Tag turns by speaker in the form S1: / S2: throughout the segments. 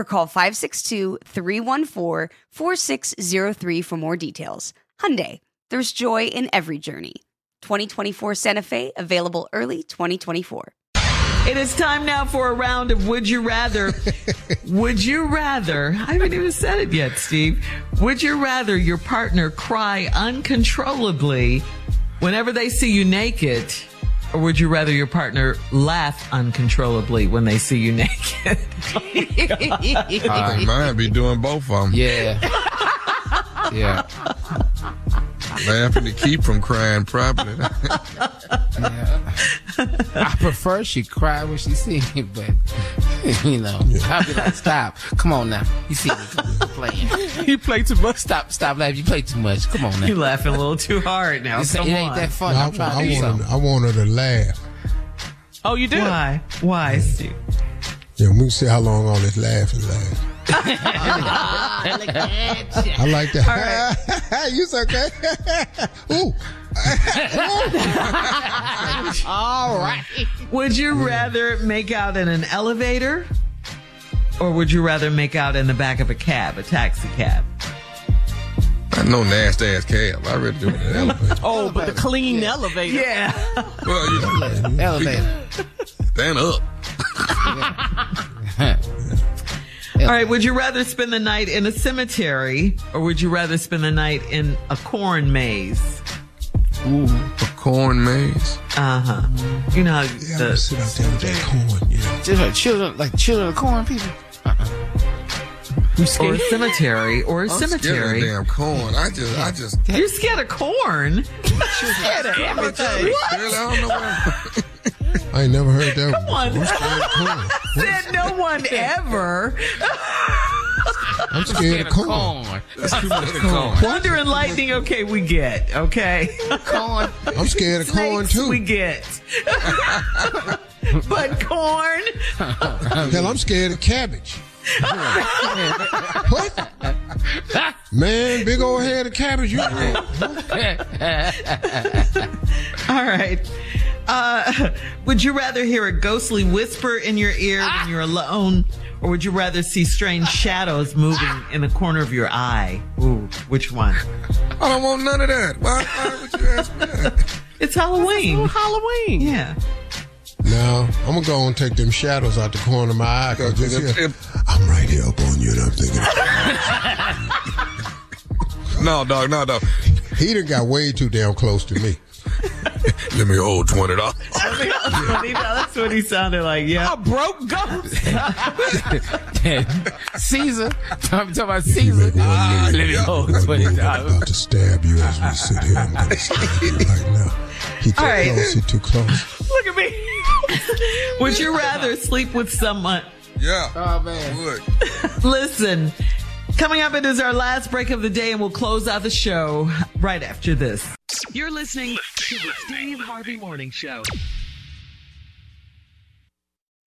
S1: or call 562-314-4603 for more details. Hyundai, there's joy in every journey. 2024 Santa Fe, available early 2024.
S2: It is time now for a round of Would You Rather. Would you rather, I haven't even said it yet, Steve. Would you rather your partner cry uncontrollably whenever they see you naked? Or would you rather your partner laugh uncontrollably when they see you naked?
S3: I might be doing both of them.
S4: Yeah. yeah.
S3: Laughing to keep from crying, probably.
S4: Yeah. I prefer she cry when she see me, but you know, I'll be like, stop. Come on now. You see me playing.
S2: you play too much.
S4: Stop, stop laughing. You play too much. Come on now.
S2: You laughing a little too hard now.
S4: It's-
S2: Come
S4: it ain't
S2: on.
S4: that fun.
S5: I,
S4: I'm trying
S5: I
S4: to
S5: want her, I want her to laugh.
S2: Oh, you do? Why? Why, Steve?
S5: Yeah, we can see how long all this laughing lasts. I like that. you so okay? Ooh.
S4: All right.
S2: Would you rather make out in an elevator or would you rather make out in the back of a cab, a taxi cab?
S3: I know nasty ass cab. I really do in the elevator.
S2: Oh, but the clean elevator. Yeah.
S3: Well, you know,
S4: Elevator.
S3: stand up.
S2: All right. Would you rather spend the night in a cemetery or would you rather spend the night in a corn maze?
S3: Ooh, a corn maze.
S2: Uh huh. You know how
S5: Yeah, I'm
S2: the,
S5: sit out there with that corn, you know.
S4: Just like children, like children of corn people. You
S2: or a cemetery or a
S3: I'm scared of damn corn. I just, I just.
S2: You're scared of corn? scared of everything.
S3: Really, I don't know what.
S5: I ain't never heard that one.
S2: on.
S5: I'm scared of corn.
S2: Said no one ever.
S5: I'm scared of corn.
S4: corn.
S3: That's too much corn.
S2: Thunder and lightning, okay, we get. Okay.
S4: Corn.
S5: I'm scared of corn too.
S2: We get. but corn?
S5: Hell, I'm scared of cabbage. What? Man, big old head of cabbage. You
S2: All right. Uh, would you rather hear a ghostly whisper in your ear when you're alone, or would you rather see strange shadows moving in the corner of your eye? Ooh, which one?
S3: I don't want none of that. Why, why would you ask me that?
S2: It's Halloween.
S4: Halloween.
S2: Yeah.
S5: No, I'm gonna go and take them shadows out the corner of my eye. 'cause
S3: Because
S5: this
S3: if-
S5: here-
S3: if-
S5: I'm right here up on you, and I'm thinking
S3: No, dog, no, dog.
S5: he done got way too damn close to me.
S3: Let me hold twenty dollars.
S2: That's what he sounded like. Yeah.
S4: A broke ghost. Caesar. I'm talking about Caesar. Ah, let me hold twenty
S5: I'm about to stab you as we sit here. I'm going to stab you right now. He too
S2: All right.
S5: close. He too close.
S2: Look at me. Would you rather sleep with someone?
S3: Yeah.
S4: Oh man.
S3: Would.
S2: Listen, coming up, it is our last break of the day, and we'll close out the show right after this. You're listening to the Steve Harvey Morning Show.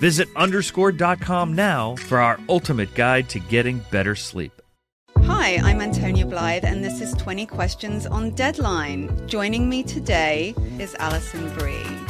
S6: Visit underscore.com now for our ultimate guide to getting better sleep.
S7: Hi, I'm Antonia Blythe, and this is 20 Questions on Deadline. Joining me today is Alison Brie.